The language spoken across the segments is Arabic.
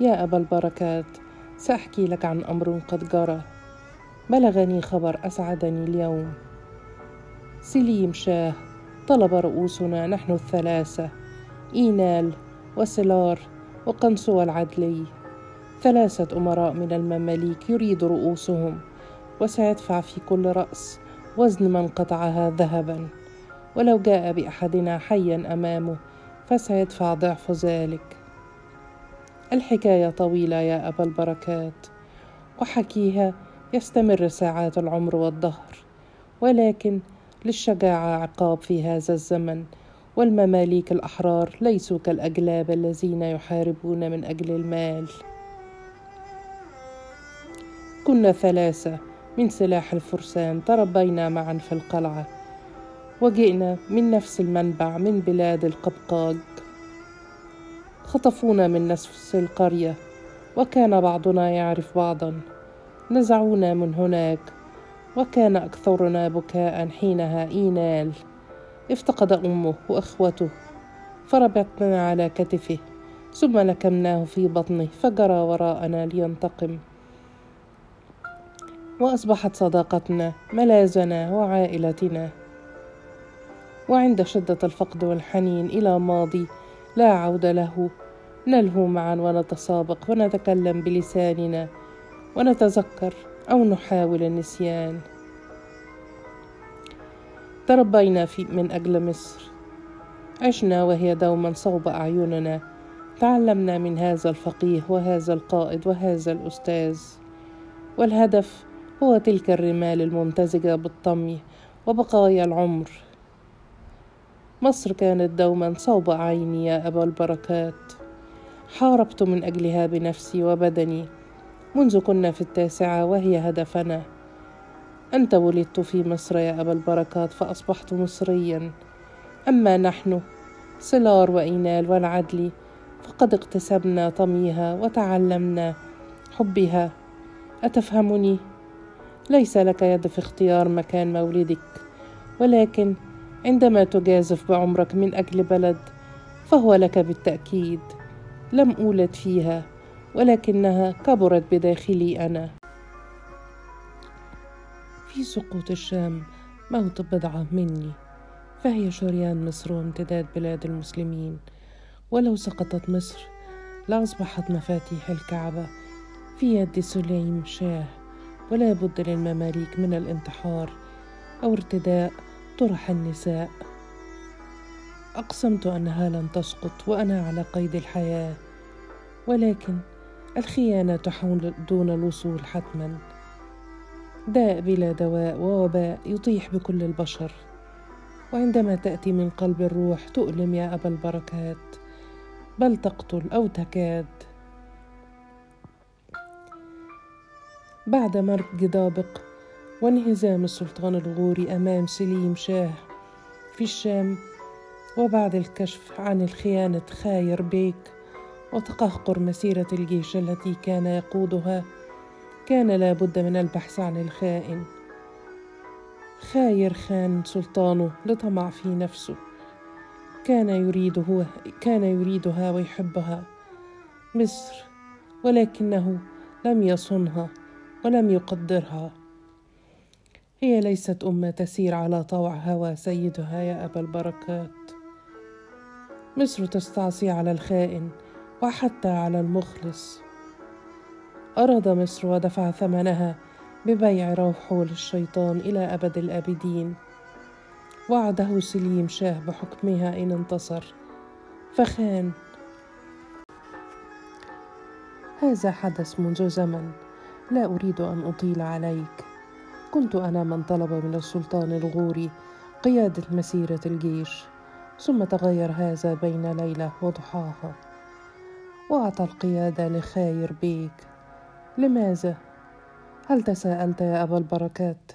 يا أبا البركات سأحكي لك عن أمر قد جرى. بلغني خبر أسعدني اليوم. سليم شاه طلب رؤوسنا نحن الثلاثة إينال وسلار وقنصوة العدلي ثلاثة أمراء من المماليك يريد رؤوسهم وسيدفع في كل رأس وزن من قطعها ذهبا. ولو جاء بأحدنا حيا أمامه فسيدفع ضعف ذلك. الحكاية طويلة يا أبا البركات. وحكيها يستمر ساعات العمر والدهر ولكن للشجاعة عقاب في هذا الزمن والمماليك الأحرار ليسوا كالأجلاب الذين يحاربون من أجل المال. كنا ثلاثة من سلاح الفرسان تربينا معا في القلعة وجئنا من نفس المنبع من بلاد القبقاج. خطفونا من نفس القرية وكان بعضنا يعرف بعضا. نزعونا من هناك وكان أكثرنا بكاء حينها إينال. افتقد أمه وإخوته فربطنا على كتفه. ثم لكمناه في بطنه فجرى وراءنا لينتقم. وأصبحت صداقتنا ملاذنا وعائلتنا. وعند شدة الفقد والحنين إلى ماضي لا عودة له. نلهو معا ونتسابق ونتكلم بلساننا ونتذكر أو نحاول النسيان. تربينا في من أجل مصر. عشنا وهي دوما صوب أعيننا. تعلمنا من هذا الفقيه وهذا القائد وهذا الأستاذ. والهدف هو تلك الرمال الممتزجة بالطمي وبقايا العمر. مصر كانت دوما صوب عيني يا أبا البركات. حاربت من أجلها بنفسي وبدني منذ كنا في التاسعة وهي هدفنا. أنت ولدت في مصر يا أبا البركات فأصبحت مصريا. أما نحن سلار وإينال والعدلي فقد اكتسبنا طميها وتعلمنا حبها. أتفهمني؟ ليس لك يد في اختيار مكان مولدك ولكن عندما تجازف بعمرك من أجل بلد فهو لك بالتأكيد. لم أولد فيها ولكنها كبرت بداخلي أنا. في سقوط الشام موت بضعة مني فهي شريان مصر وامتداد بلاد المسلمين. ولو سقطت مصر لأصبحت مفاتيح الكعبة في يد سليم شاه ولا بد للمماليك من الانتحار أو ارتداء طرح النساء. أقسمت أنها لن تسقط وأنا على قيد الحياة ولكن الخيانة تحول دون الوصول حتما. داء بلا دواء ووباء يطيح بكل البشر وعندما تأتي من قلب الروح تؤلم يا أبا البركات بل تقتل أو تكاد. بعد مرج جدابق وانهزام السلطان الغوري أمام سليم شاه في الشام وبعد الكشف عن الخيانة خاير بيك وتقهقر مسيرة الجيش التي كان يقودها. كان لا بد من البحث عن الخائن. خاير خان سلطانه لطمع في نفسه. كان يريده كان يريدها ويحبها. مصر ولكنه لم يصنها ولم يقدرها. هي ليست أمة تسير على طوع هوى سيدها يا أبا البركات. مصر تستعصي على الخائن وحتى على المخلص. أراد مصر ودفع ثمنها ببيع روحه للشيطان إلى أبد الآبدين. وعده سليم شاه بحكمها إن انتصر. فخان. هذا حدث منذ زمن. لا أريد أن أطيل عليك. كنت أنا من طلب من السلطان الغوري قيادة مسيرة الجيش. ثم تغير هذا بين ليلة وضحاها. وأعطى القيادة لخاير بيك. لماذا؟ هل تساءلت يا أبا البركات؟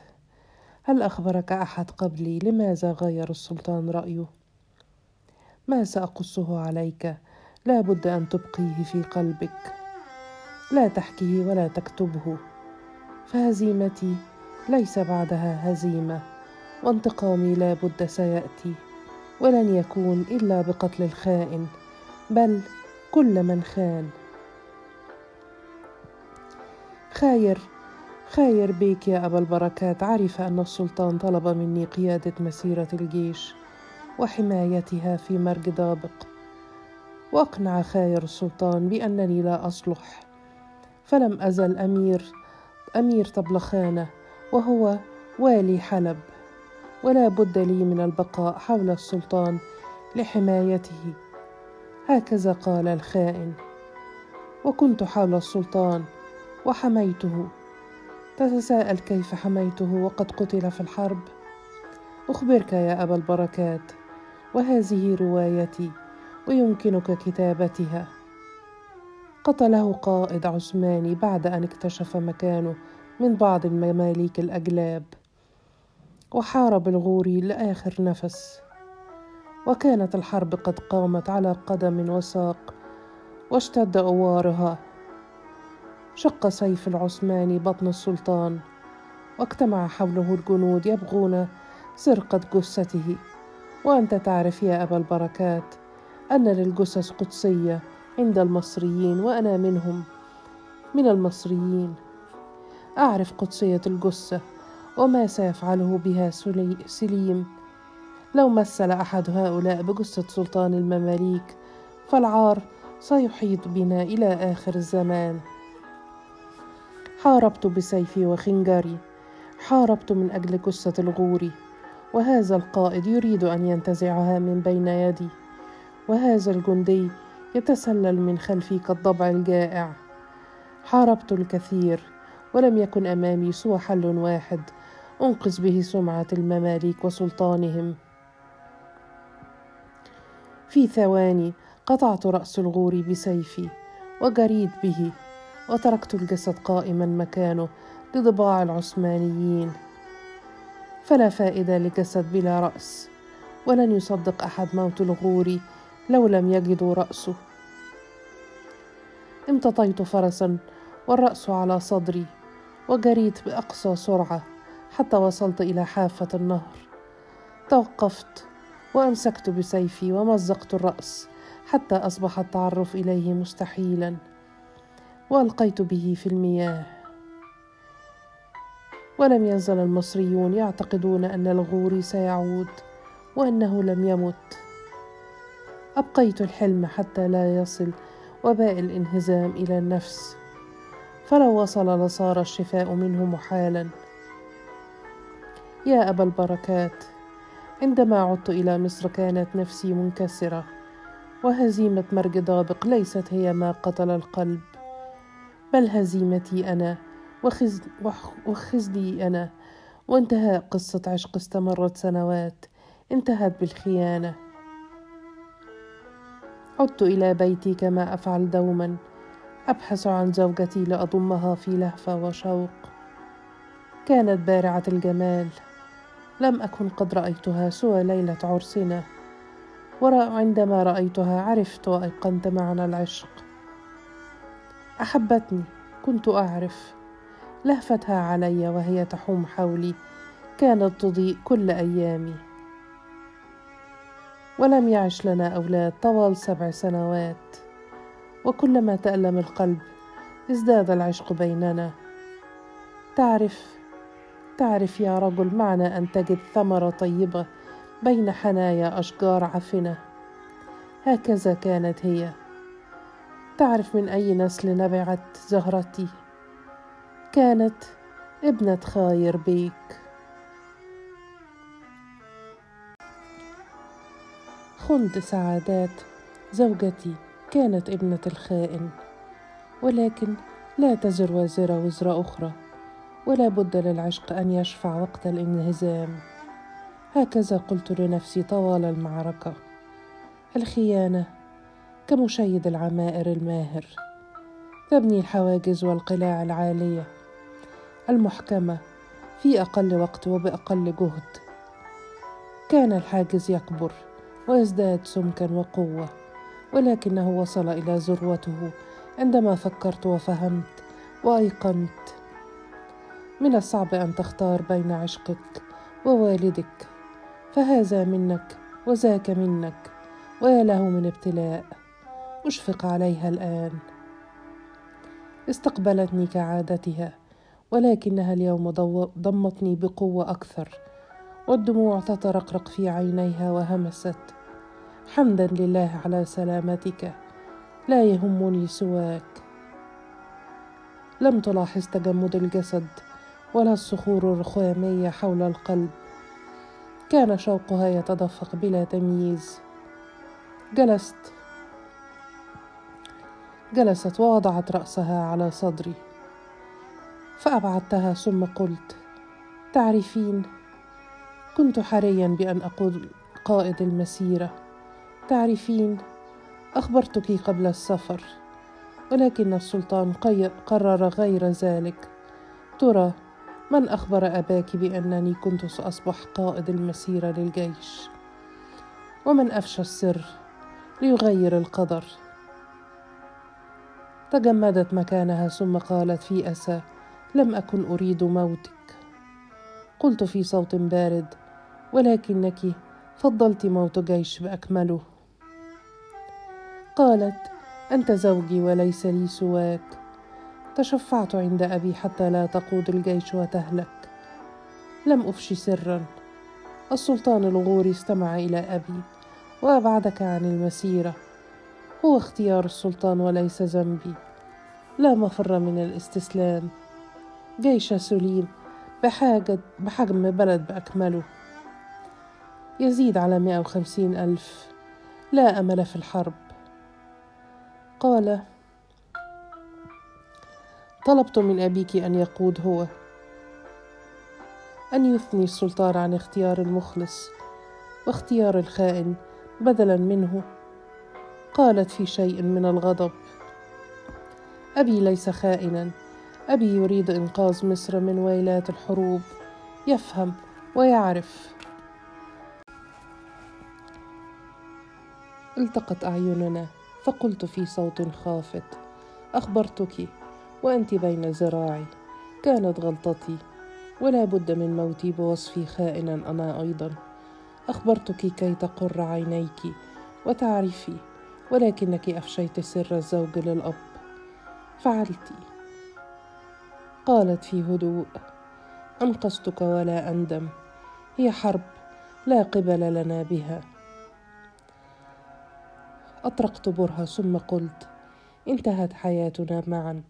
هل أخبرك أحد قبلي؟ لماذا غير السلطان رأيه؟ ما سأقصه عليك. لا بد أن تبقيه في قلبك. لا تحكيه ولا تكتبه. فهزيمتي ليس بعدها هزيمة. وانتقامي لا بد سيأتي. ولن يكون إلا بقتل الخائن بل كل من خان. خاير خاير بيك يا أبا البركات. عرف أن السلطان طلب مني قيادة مسيرة الجيش وحمايتها في مرج دابق. وأقنع خاير السلطان بأنني لا أصلح. فلم أزل أمير أمير طبلخانة وهو والي حلب. ولا بد لي من البقاء حول السلطان لحمايته. هكذا قال الخائن. وكنت حول السلطان وحميته. تتساءل كيف حميته وقد قتل في الحرب؟ أخبرك يا أبا البركات وهذه روايتي ويمكنك كتابتها. قتله قائد عثماني بعد أن اكتشف مكانه من بعض المماليك الأجلاب. وحارب الغوري لآخر نفس. وكانت الحرب قد قامت على قدم وساق واشتد أوارها. شق سيف العثماني بطن السلطان واجتمع حوله الجنود يبغون سرقة جثته. وأنت تعرف يا أبا البركات أن للجثث قدسية عند المصريين وأنا منهم من المصريين. أعرف قدسية الجثة وما سيفعله بها سليم. لو مثل أحد هؤلاء بجثة سلطان المماليك فالعار سيحيط بنا إلى آخر الزمان. حاربت بسيفي وخنجري حاربت من أجل جثة الغوري وهذا القائد يريد أن ينتزعها من بين يدي وهذا الجندي يتسلل من خلفي كالضبع الجائع. حاربت الكثير ولم يكن أمامي سوى حل واحد أنقذ به سمعة المماليك وسلطانهم. في ثواني قطعت رأس الغور بسيفي وجريت به وتركت الجسد قائما مكانه لضباع العثمانيين. فلا فائدة لجسد بلا رأس ولن يصدق أحد موت الغور لو لم يجدوا رأسه. امتطيت فرسا والرأس على صدري وجريت بأقصى سرعة حتى وصلت إلى حافة النهر. توقفت وأمسكت بسيفي ومزقت الرأس حتى أصبح التعرف إليه مستحيلا. وألقيت به في المياه. ولم يزل المصريون يعتقدون أن الغوري سيعود وأنه لم يمت. أبقيت الحلم حتى لا يصل وباء الانهزام إلى النفس. فلو وصل لصار الشفاء منه محالا. يا أبا البركات عندما عدت إلى مصر كانت نفسي منكسرة وهزيمة مرج ضابق ليست هي ما قتل القلب بل هزيمتي أنا وخز وخزلي أنا وانتهاء قصة عشق استمرت سنوات انتهت بالخيانة. عدت إلى بيتي كما أفعل دوما أبحث عن زوجتي لأضمها في لهفة وشوق. كانت بارعة الجمال. لم أكن قد رأيتها سوى ليلة عرسنا وعندما رأيتها عرفت وأيقنت معنى العشق. أحبتني كنت أعرف. لهفتها علي وهي تحوم حولي. كانت تضيء كل أيامي. ولم يعش لنا أولاد طوال سبع سنوات. وكلما تألم القلب ازداد العشق بيننا. تعرف تعرف يا رجل معنى أن تجد ثمرة طيبة بين حنايا أشجار عفنة؟ هكذا كانت هي. تعرف من أي نسل نبعت زهرتي؟ كانت ابنة خاير بيك. خند سعادات زوجتي كانت ابنة الخائن ولكن لا تزر وازرة وزر أخرى. ولا بد للعشق أن يشفع وقت الانهزام. هكذا قلت لنفسي طوال المعركة. الخيانة كمشيد العمائر الماهر. تبني الحواجز والقلاع العالية. المحكمة في أقل وقت وبأقل جهد. كان الحاجز يكبر ويزداد سمكا وقوة ولكنه وصل إلى ذروته عندما فكرت وفهمت وأيقنت. من الصعب أن تختار بين عشقك ووالدك. فهذا منك وذاك منك ويا له من ابتلاء. أشفق عليها الآن. استقبلتني كعادتها ولكنها اليوم ضمتني بقوة أكثر. والدموع تترقرق في عينيها وهمست. حمدا لله على سلامتك لا يهمني سواك. لم تلاحظ تجمد الجسد. ولا الصخور الرخامية حول القلب. كان شوقها يتدفق بلا تمييز. جلست. جلست ووضعت رأسها على صدري. فأبعدتها ثم قلت تعرفين كنت حريا بأن أقول قائد المسيرة. تعرفين أخبرتك قبل السفر ولكن السلطان قرر غير ذلك. ترى من أخبر أباك بأنني كنت سأصبح قائد المسيرة للجيش؟ ومن أفشى السر ليغير القدر؟ تجمدت مكانها ثم قالت في أسى لم أكن أريد موتك. قلت في صوت بارد ولكنك فضلت موت جيش بأكمله. قالت أنت زوجي وليس لي سواك. تشفعت عند أبي حتى لا تقود الجيش وتهلك. لم أفشي سرا. السلطان الغوري استمع إلى أبي وأبعدك عن المسيرة. هو اختيار السلطان وليس ذنبي. لا مفر من الاستسلام. جيش سليم بحاجة بحجم بلد بأكمله. يزيد على مئة وخمسين ألف. لا أمل في الحرب. قال طلبت من أبيك أن يقود هو أن يثني السلطان عن اختيار المخلص واختيار الخائن بدلا منه. قالت في شيء من الغضب أبي ليس خائنا أبي يريد إنقاذ مصر من ويلات الحروب يفهم ويعرف. التقت أعيننا فقلت في صوت خافت أخبرتك وأنت بين ذراعي. كانت غلطتي ولا بد من موتي بوصفي خائنا أنا أيضا. أخبرتك كي تقر عينيك وتعرفي ولكنك أفشيت سر الزوج للأب. فعلت. قالت في هدوء أنقذتك ولا أندم. هي حرب لا قبل لنا بها. أطرقت برهة ثم قلت انتهت حياتنا معا.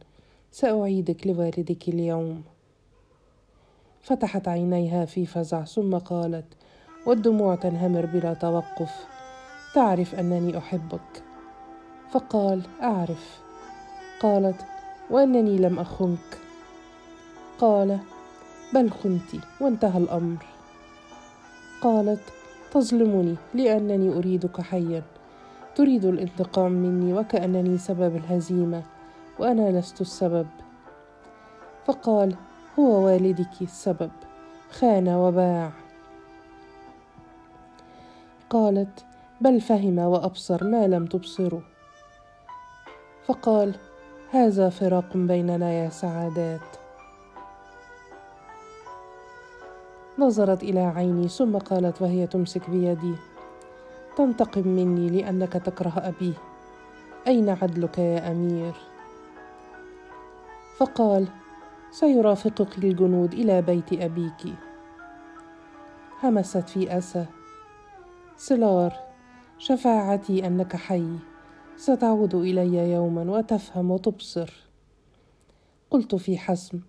سأعيدك لوالدك اليوم. فتحت عينيها في فزع ثم قالت والدموع تنهمر بلا توقف. تعرف أنني أحبك. فقال أعرف. قالت وأنني لم أخنك. قال بل خنت وانتهى الأمر. قالت تظلمني لأنني أريدك حيا. تريد الانتقام مني وكأنني سبب الهزيمة. وأنا لست السبب. فقال هو والدك السبب خان وباع. قالت بل فهم وأبصر ما لم تبصره فقال هذا فراق بيننا يا سعادات. نظرت إلى عيني ثم قالت وهي تمسك بيدي تنتقم مني لأنك تكره أبي. أين عدلك يا أمير؟ فقال سيرافقك الجنود إلى بيت أبيك. همست في أسى. سلار شفاعتي أنك حي. ستعود إلي يوما وتفهم وتبصر. قلت في حسم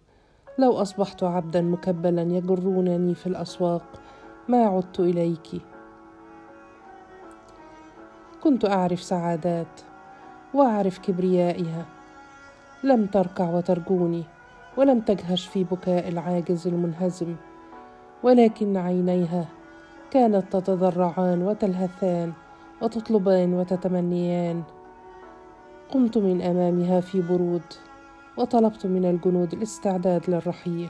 لو أصبحت عبدا مكبلا يجرونني في الأسواق ما عدت إليكِ. كنت أعرف سعادات وأعرف كبريائها. لم تركع وترجوني ولم تجهش في بكاء العاجز المنهزم ولكن عينيها كانت تتضرعان وتلهثان وتطلبان وتتمنيان. قمت من أمامها في برود وطلبت من الجنود الاستعداد للرحيل.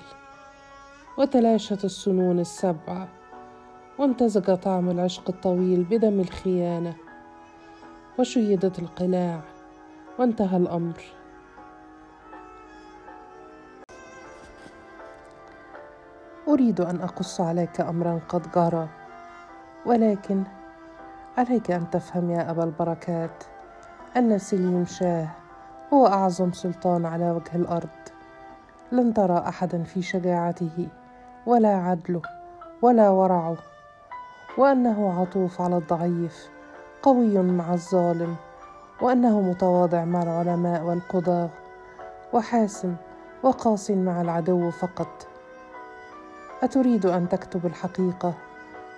وتلاشت السنون السبعه وامتزج طعم العشق الطويل بدم الخيانة وشيدت القلاع وانتهى الأمر. أريد أن أقص عليك امرا قد جرى ولكن عليك أن تفهم يا أبا البركات أن سليم شاه هو أعظم سلطان على وجه الأرض. لن ترى أحدا في شجاعته ولا عدله ولا ورعه وأنه عطوف على الضعيف قوي مع الظالم وأنه متواضع مع العلماء والقضاة وحاسم وقاس مع العدو فقط. أتريد أن تكتب الحقيقة؟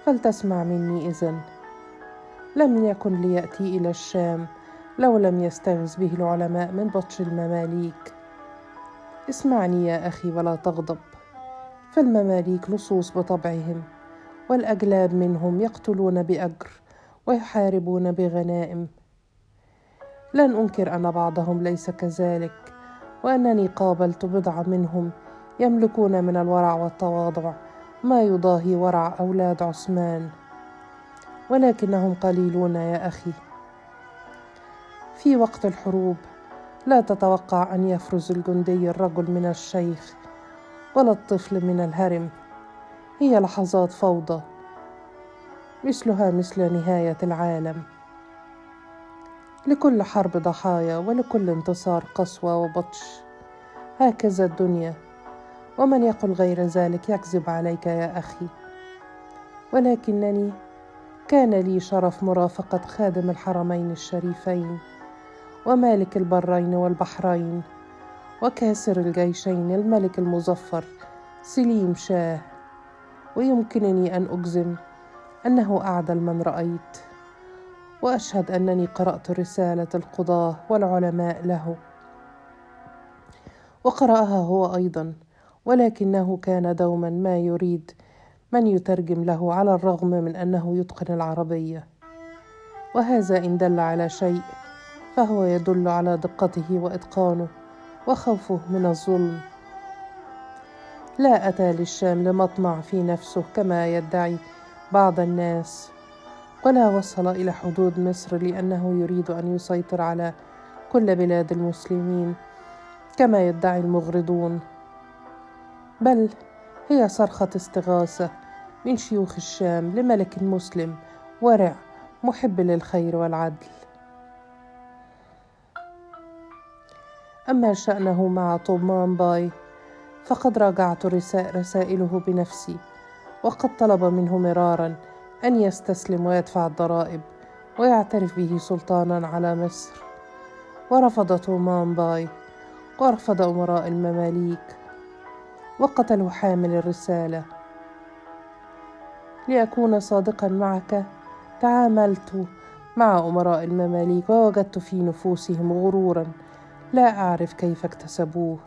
فلتسمع مني إذن. لم يكن ليأتي إلى الشام لو لم يستغز به العلماء من بطش المماليك. اسمعني يا أخي ولا تغضب. فالمماليك لصوص بطبعهم والأجلاب منهم يقتلون بأجر ويحاربون بغنائم. لن أنكر أن بعضهم ليس كذلك وأنني قابلت بضعة منهم يملكون من الورع والتواضع ما يضاهي ورع أولاد عثمان. ولكنهم قليلون يا أخي. في وقت الحروب لا تتوقع أن يفرز الجندي الرجل من الشيخ ولا الطفل من الهرم. هي لحظات فوضى مثلها مثل نهاية العالم. لكل حرب ضحايا ولكل انتصار قسوة وبطش. هكذا الدنيا ومن يقل غير ذلك يكذب عليك يا أخي. ولكنني كان لي شرف مرافقة خادم الحرمين الشريفين ومالك البرين والبحرين وكاسر الجيشين الملك المظفر سليم شاه. ويمكنني أن أجزم أنه أعدل من رأيت وأشهد أنني قرأت رسالة القضاة والعلماء له. وقرأها هو أيضا ولكنه كان دوما ما يريد من يترجم له على الرغم من أنه يتقن العربية. وهذا إن دل على شيء فهو يدل على دقته وإتقانه وخوفه من الظلم. لا أتى للشام لمطمع في نفسه كما يدعي بعض الناس ولا وصل إلى حدود مصر لأنه يريد أن يسيطر على كل بلاد المسلمين كما يدعي المغرضون بل هي صرخة استغاثة من شيوخ الشام لملك مسلم ورع محب للخير والعدل. أما شأنه مع طومان باي فقد راجعت رسائله بنفسي وقد طلب منه مرارا أن يستسلم ويدفع الضرائب ويعترف به سلطانا على مصر. ورفض تومان باي ورفض أمراء المماليك وقتلوا حامل الرسالة. لأكون صادقا معك تعاملت مع أمراء المماليك ووجدت في نفوسهم غرورا. لا أعرف كيف اكتسبوه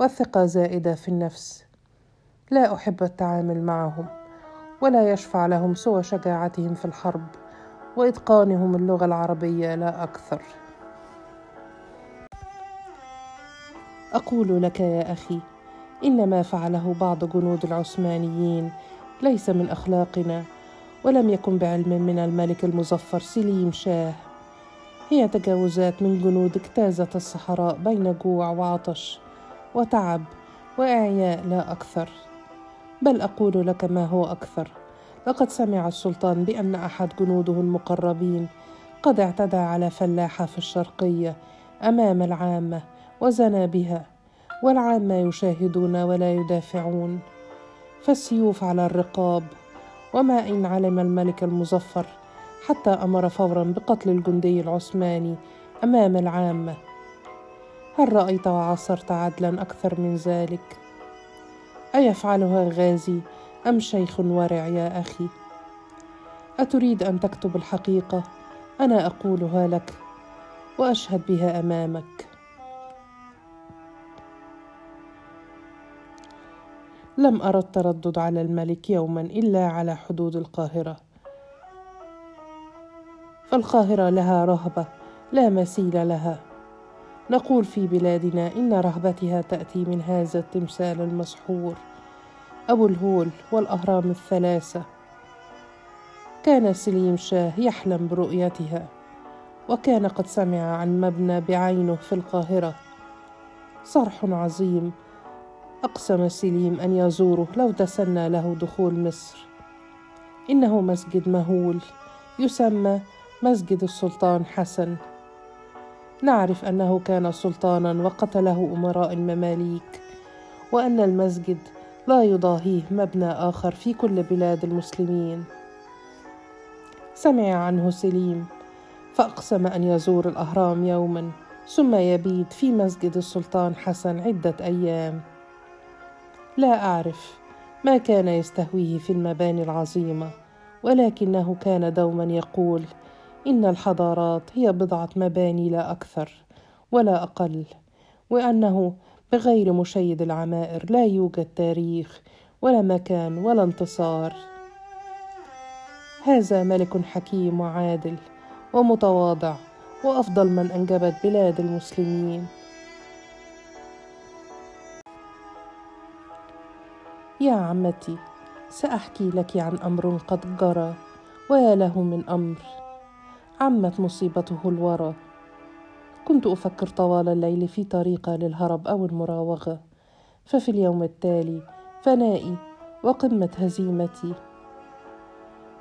والثقة زائدة في النفس. لا أحب التعامل معهم ولا يشفع لهم سوى شجاعتهم في الحرب وإتقانهم اللغة العربية لا أكثر. أقول لك يا أخي إن ما فعله بعض جنود العثمانيين ليس من أخلاقنا ولم يكن بعلم من الملك المظفر سليم شاه. هي تجاوزات من جنود اجتازت الصحراء بين جوع وعطش وتعب وإعياء لا أكثر. بل أقول لك ما هو أكثر. لقد سمع السلطان بأن أحد جنوده المقربين قد اعتدى على فلاحة في الشرقية أمام العامة وزنى بها والعامه يشاهدون ولا يدافعون. فالسيوف على الرقاب وما إن علم الملك المظفر حتى أمر فورا بقتل الجندي العثماني أمام العامه هل رأيت وعصرت عدلا أكثر من ذلك؟ أيفعلها غازي أم شيخ ورع يا أخي؟ أتريد أن تكتب الحقيقة؟ أنا أقولها لك وأشهد بها أمامك. لم أرى التردد على الملك يوما إلا على حدود القاهرة. فالقاهرة لها رهبة لا مثيل لها. نقول في بلادنا إن رهبتها تأتي من هذا التمثال المسحور أبو الهول والأهرام الثلاثة. كان سليم شاه يحلم برؤيتها وكان قد سمع عن مبنى بعينه في القاهرة. صرح عظيم أقسم سليم أن يزوره لو تسنى له دخول مصر. إنه مسجد مهول يسمى مسجد السلطان حسن. نعرف أنه كان سلطانا وقتله أمراء المماليك وأن المسجد لا يضاهيه مبنى آخر في كل بلاد المسلمين. سمع عنه سليم فأقسم أن يزور الأهرام يوما ثم يبيت في مسجد السلطان حسن عدة أيام. لا أعرف ما كان يستهويه في المباني العظيمة ولكنه كان دوما يقول إن الحضارات هي بضعة مباني لا أكثر ولا أقل وأنه بغير مشيد العمائر لا يوجد تاريخ ولا مكان ولا انتصار. هذا ملك حكيم وعادل ومتواضع وأفضل من انجبت بلاد المسلمين. يا عمتي سأحكي لك عن أمر قد جرى ويا له من أمر عمت مصيبته الورى. كنت أفكر طوال الليل في طريقة للهرب أو المراوغة ففي اليوم التالي فنائي وقمة هزيمتي.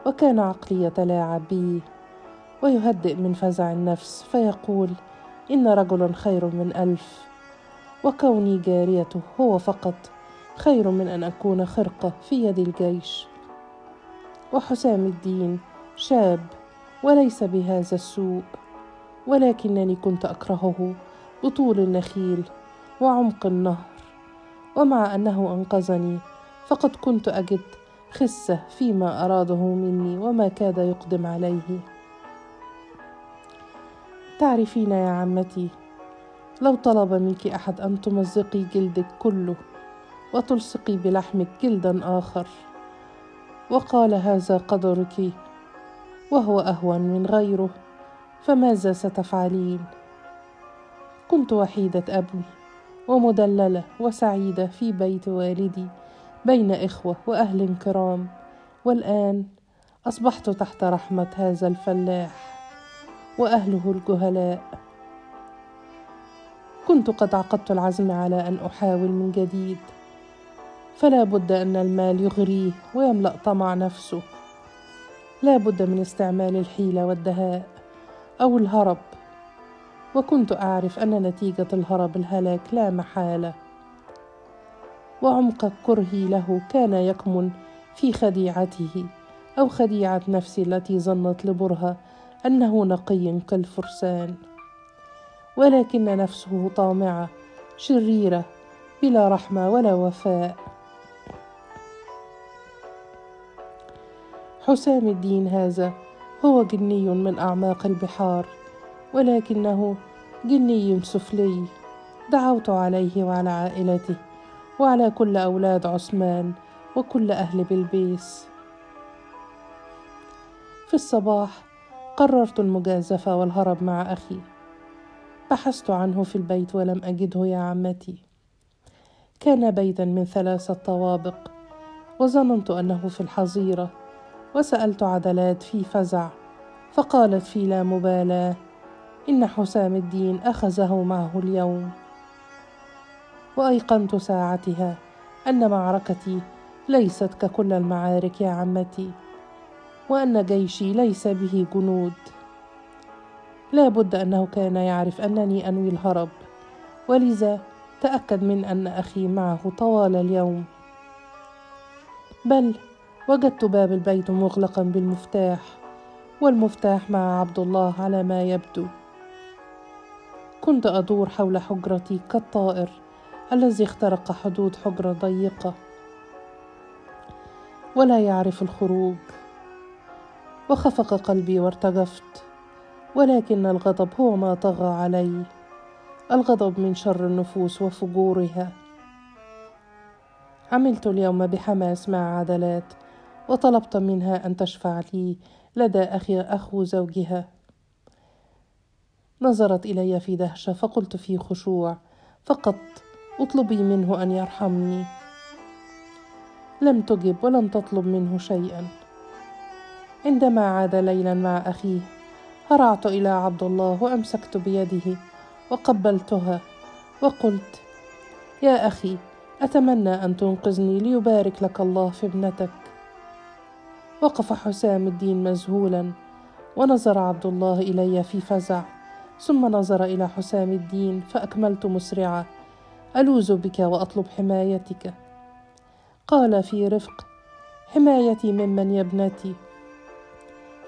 وكان عقلي يتلاعب بي ويهدئ من فزع النفس فيقول إن رجلا خير من ألف وكوني جاريته هو فقط خير من أن أكون خرقه في يد الجيش. وحسام الدين شاب وليس بهذا السوء ولكنني كنت أكرهه بطول النخيل وعمق النهر. ومع أنه أنقذني فقد كنت أجد خسة فيما أراده مني وما كاد يقدم عليه. تعرفين يا عمتي لو طلب منك أحد أن تمزقي جلدك كله وتلصقي بلحمك جلدا آخر. وقال هذا قدرك وهو أهون من غيره فماذا ستفعلين؟ كنت وحيدة ابي ومدللة وسعيدة في بيت والدي بين إخوة وأهل كرام. والآن أصبحت تحت رحمة هذا الفلاح وأهله الجهلاء. كنت قد عقدت العزم على أن أحاول من جديد. فلا بد أن المال يغريه ويملأ طمع نفسه. لا بد من استعمال الحيلة والدهاء أو الهرب. وكنت أعرف أن نتيجة الهرب الهلاك لا محالة. وعمق كرهي له كان يكمن في خديعته أو خديعة نفسي التي ظنت لبرهة أنه نقي كالفرسان. ولكن نفسه طامعة شريرة بلا رحمة ولا وفاء. حسام الدين هذا هو جني من أعماق البحار ولكنه جني سفلي. دعوت عليه وعلى عائلته وعلى كل أولاد عثمان وكل أهل بلبيس. في الصباح قررت المجازفة والهرب مع أخي. بحثت عنه في البيت ولم أجده يا عمتي. كان بيتا من ثلاثة طوابق وظننت أنه في الحظيرة. وسألت عدلات في فزع فقالت في لا مبالاة إن حسام الدين أخذه معه اليوم. وأيقنت ساعتها أن معركتي ليست ككل المعارك يا عمتي وأن جيشي ليس به جنود. لا بد أنه كان يعرف أنني أنوي الهرب ولذا تأكد من أن أخي معه طوال اليوم. بل وجدت باب البيت مغلقا بالمفتاح والمفتاح مع عبد الله على ما يبدو. كنت أدور حول حجرتي كالطائر الذي اخترق حدود حجره ضيقة. ولا يعرف الخروج. وخفق قلبي وارتجفت ولكن الغضب هو ما طغى علي. الغضب من شر النفوس وفجورها. عملت اليوم بحماس مع عدلات وطلبت منها أن تشفع لي لدى أخي أخو زوجها. نظرت إلي في دهشة فقلت في خشوع فقط اطلبي منه أن يرحمني. لم تجب ولم تطلب منه شيئا. عندما عاد ليلا مع أخيه هرعت إلى عبد الله وأمسكت بيده وقبلتها وقلت يا أخي أتمنى أن تنقذني ليبارك لك الله في ابنتك. وقف حسام الدين مذهولا ونظر عبد الله إلي في فزع ثم نظر إلى حسام الدين فأكملت مسرعة. ألوذ بك وأطلب حمايتك. قال في رفق حمايتي ممن يا ابنتي؟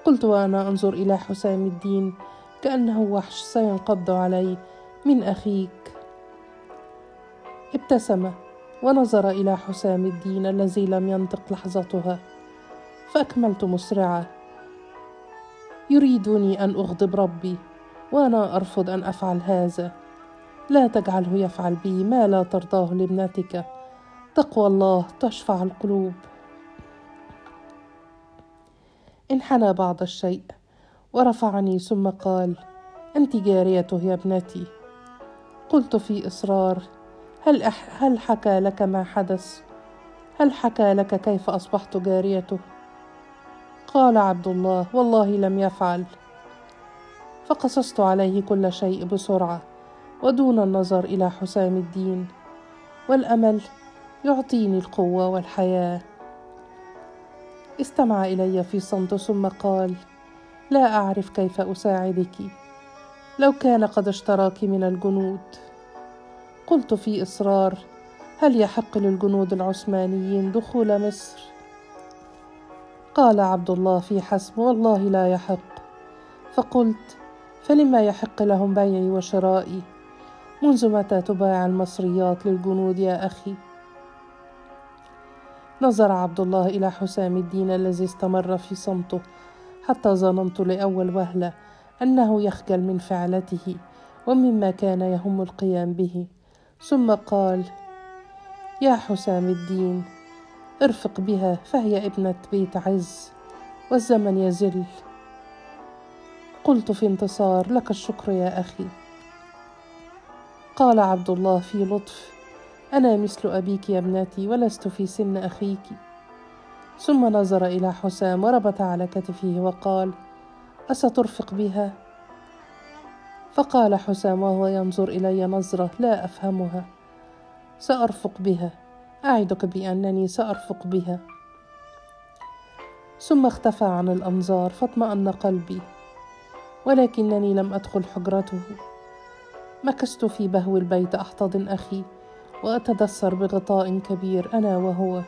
قلت وأنا أنظر إلى حسام الدين كأنه وحش سينقض علي من أخيك. ابتسم ونظر إلى حسام الدين الذي لم ينطق لحظتها. فأكملت مسرعة. يريدني أن أغضب ربي وأنا أرفض أن أفعل هذا. لا تجعله يفعل بي ما لا ترضاه لابنتك. تقوى الله تشفع القلوب. انحنى بعض الشيء ورفعني ثم قال أنت جاريته يا ابنتي. قلت في إصرار هل, أح هل حكى لك ما حدث؟ هل حكى لك كيف أصبحت جاريته؟ قال عبد الله والله لم يفعل. فقصصت عليه كل شيء بسرعة ودون النظر إلى حسام الدين. والأمل يعطيني القوة والحياة. استمع إلي في صمت ثم قال لا أعرف كيف أساعدك. لو كان قد اشتراك من الجنود. قلت في إصرار هل يحق للجنود العثمانيين دخول مصر؟ قال عبد الله في حسم والله لا يحق. فقلت فلما يحق لهم بيعي وشرائي؟ منذ متى تبايع المصريات للجنود يا أخي؟ نظر عبد الله إلى حسام الدين الذي استمر في صمته حتى ظننت لأول وهلة أنه يخجل من فعلته ومما كان يهم القيام به. ثم قال يا حسام الدين ارفق بها فهي ابنة بيت عز والزمن يزل. قلت في انتصار لك الشكر يا أخي. قال عبد الله في لطف أنا مثل أبيك يا ابنتي ولست في سن أخيك. ثم نظر إلى حسام وربط على كتفه وقال أسترفق بها؟ فقال حسام وهو ينظر إلي نظرة لا أفهمها سأرفق بها. أعدك بأنني سأرفق بها. ثم اختفى عن الأنظار فاطمأن قلبي ولكنني لم أدخل حجرته. مكثت في بهو البيت أحتضن أخي وأتدثر بغطاء كبير أنا وهو.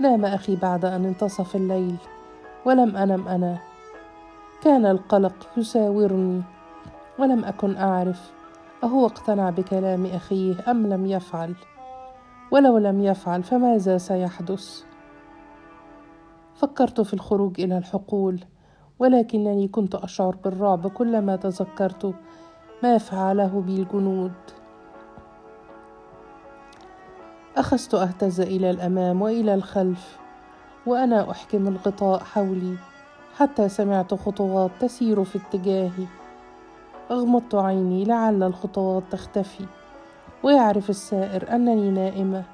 نام أخي بعد أن انتصف الليل ولم أنم أنا. كان القلق يساورني ولم أكن أعرف أهو اقتنع بكلام أخيه أم لم يفعل. ولو لم يفعل فماذا سيحدث؟ فكرت في الخروج إلى الحقول ولكنني كنت أشعر بالرعب كلما تذكرت ما فعله بي الجنود أخذت أهتز إلى الأمام وإلى الخلف وأنا أحكم الغطاء حولي حتى سمعت خطوات تسير في اتجاهي. أغمضت عيني لعل الخطوات تختفي. ويعرف السائر أنني نائمة.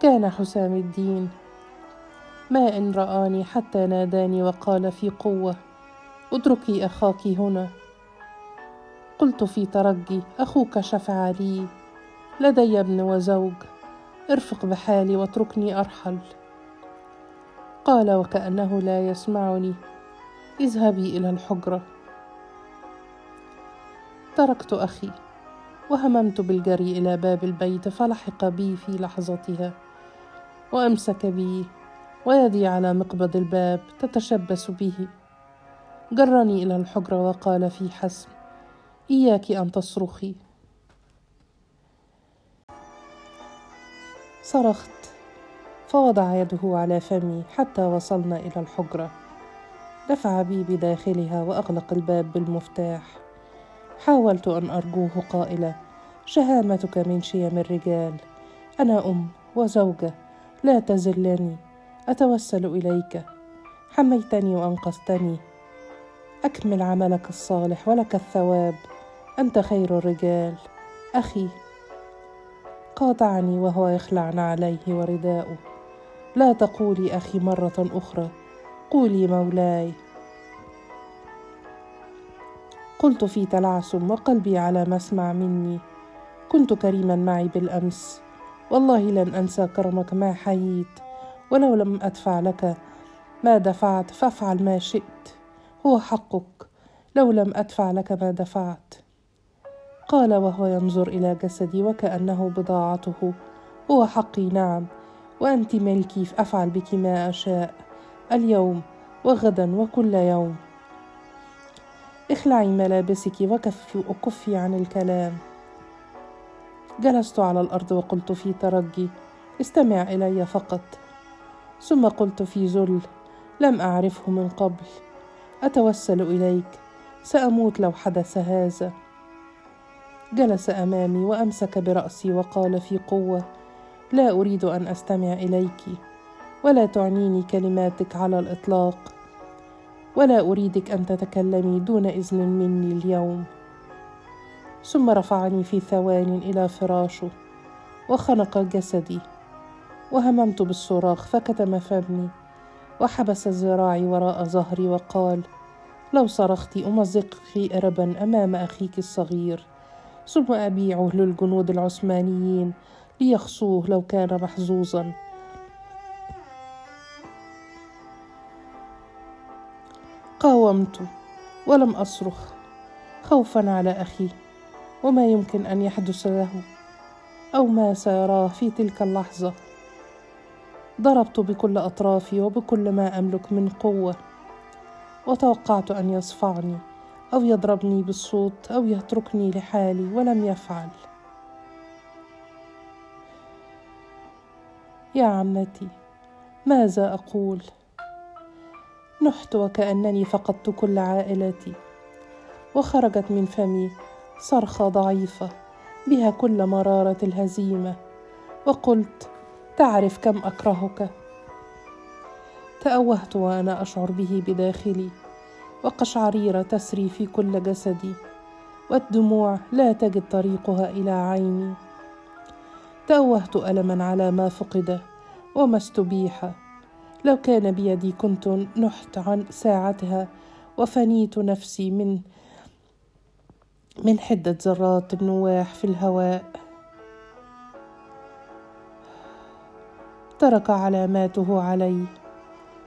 كان حسام الدين. ما إن رآني حتى ناداني وقال في قوة اتركي أخاك هنا. قلت في ترجي أخوك شفع لي. لدي ابن وزوج. ارفق بحالي واتركني أرحل. قال وكأنه لا يسمعني اذهبي إلى الحجرة. تركت أخي. وهممت بالجري إلى باب البيت فلحق بي في لحظتها. وأمسك بي ويدي على مقبض الباب تتشبث به. جرني إلى الحجره وقال في حسم إياك أن تصرخي. صرخت فوضع يده على فمي حتى وصلنا إلى الحجرة. دفع بي بداخلها وأغلق الباب بالمفتاح. حاولت أن أرجوه قائله شهامتك من شيم الرجال. أنا أم وزوجة. لا تزلني. أتوسل إليك. حميتني وأنقذتني. أكمل عملك الصالح ولك الثواب. أنت خير الرجال. أخي. قاطعني وهو يخلعن عليه ورداؤه. لا تقولي أخي مرة أخرى. قولي مولاي. قلت في تلعثم وقلبي على مسمع مني. كنت كريما معي بالأمس. والله لن أنسى كرمك ما حييت. ولو لم أدفع لك ما دفعت فافعل ما شئت. هو حقك. لو لم أدفع لك ما دفعت. قال وهو ينظر إلى جسدي وكأنه بضاعته. هو حقي نعم. وأنت ملكي افعل بك ما أشاء. اليوم وغدا وكل يوم. اخلعي ملابسك وكفي وكفي عن الكلام. جلست على الأرض وقلت في ترجي استمع إلي فقط. ثم قلت في ذل لم أعرفه من قبل. أتوسل إليك سأموت لو حدث هذا. جلس أمامي وأمسك برأسي وقال في قوة لا أريد أن أستمع إليك ولا تعنيني كلماتك على الإطلاق. ولا أريدك أن تتكلمي دون إذن مني اليوم. ثم رفعني في ثوان إلى فراشه وخنق جسدي. وهممت بالصراخ فكتم فمي. وحبس ذراعي وراء ظهري وقال لو صرخت أمزقك اربا أمام أخيك الصغير. ثم أبيعه للجنود العثمانيين ليخصوه لو كان محظوظا. قاومت ولم أصرخ خوفا على أخي وما يمكن أن يحدث له أو ما سيراه في تلك اللحظة. ضربت بكل أطرافي وبكل ما أملك من قوة وتوقعت أن يصفعني أو يضربني بالصوت أو يتركني لحالي ولم يفعل. يا عمتي ماذا أقول؟ نحت وكأنني فقدت كل عائلتي وخرجت من فمي صرخة ضعيفة بها كل مرارة الهزيمة وقلت تعرف كم أكرهك. تأوهت وأنا أشعر به بداخلي وقشعريره تسري في كل جسدي والدموع لا تجد طريقها إلى عيني. تأوهت ألما على ما فقد وما استبيح لو كان بيدي كنت نحت عن ساعتها وفنيت نفسي من من حدة ذرات النواح في الهواء. ترك علاماته علي.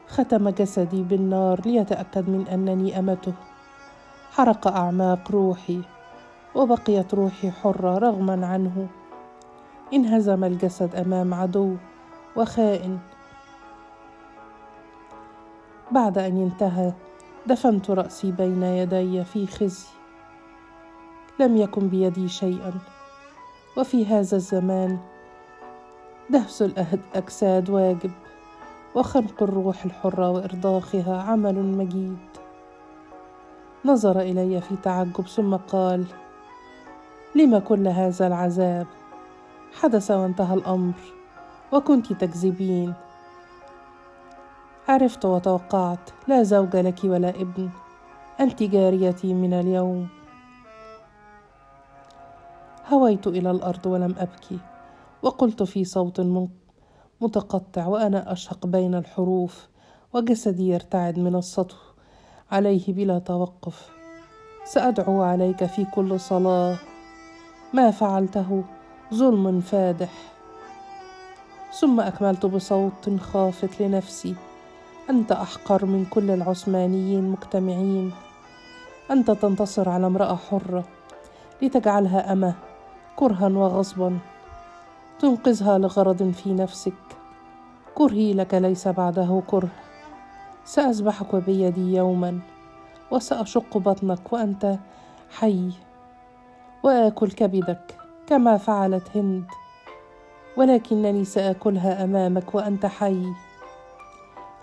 ختم جسدي بالنار ليتأكد من أنني أمته. حرق أعماق روحي وبقيت روحي حرة رغما عنه. انهزم الجسد أمام عدو وخائن بعد أن انتهى دفنت رأسي بين يدي في خزي. لم يكن بيدي شيئا. وفي هذا الزمان دهس الاجساد واجب وخنق الروح الحرة وإرضاخها عمل مجيد. نظر إلي في تعجب ثم قال لم كل هذا العذاب؟ حدث وانتهى الأمر وكنت تكذبين. عرفت وتوقعت لا زوج لك ولا ابن. أنت جاريتي من اليوم. هويت إلى الأرض ولم ابكي وقلت في صوت متقطع وأنا أشهق بين الحروف وجسدي يرتعد من السطو عليه بلا توقف. سأدعو عليك في كل صلاة. ما فعلته؟ ظلم فادح. ثم أكملت بصوت خافت لنفسي. أنت أحقر من كل العثمانيين مجتمعين. أنت تنتصر على امرأة حرة لتجعلها أمة كرها وغصبا. تنقذها لغرض في نفسك. كرهي لك ليس بعده كره. ساذبحك بيدي يوما وسأشق بطنك وأنت حي. وآكل كبدك كما فعلت هند ولكنني سأكلها أمامك وأنت حي.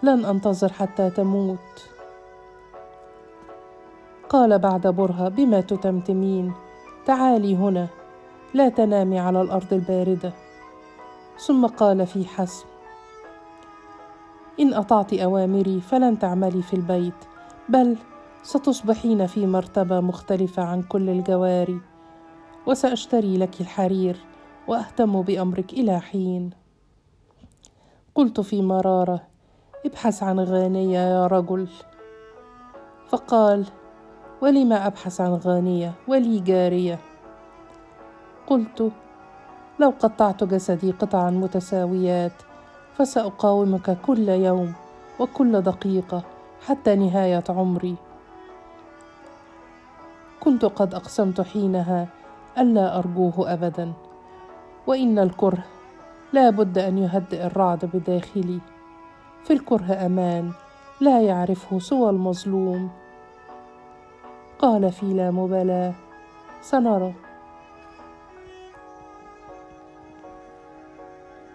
لن أنتظر حتى تموت. قال بعد برهة بما تتمتمين؟ تعالي هنا لا تنامي على الأرض الباردة. ثم قال في حسم إن أطعت أوامري فلن تعملي في البيت بل ستصبحين في مرتبة مختلفة عن كل الجواري وسأشتري لك الحرير وأهتم بأمرك إلى حين. قلت في مرارة ابحث عن غانية يا رجل. فقال ولما أبحث عن غانية ولي جارية؟ قلت لو قطعت جسدي قطعا متساويات فسأقاومك كل يوم وكل دقيقة حتى نهاية عمري. كنت قد أقسمت حينها ألا أرجوه ابدا وإن الكره لا بد أن يهدئ الرعد بداخلي. في الكره أمان لا يعرفه سوى المظلوم. قال في لا مبالاة سنرى.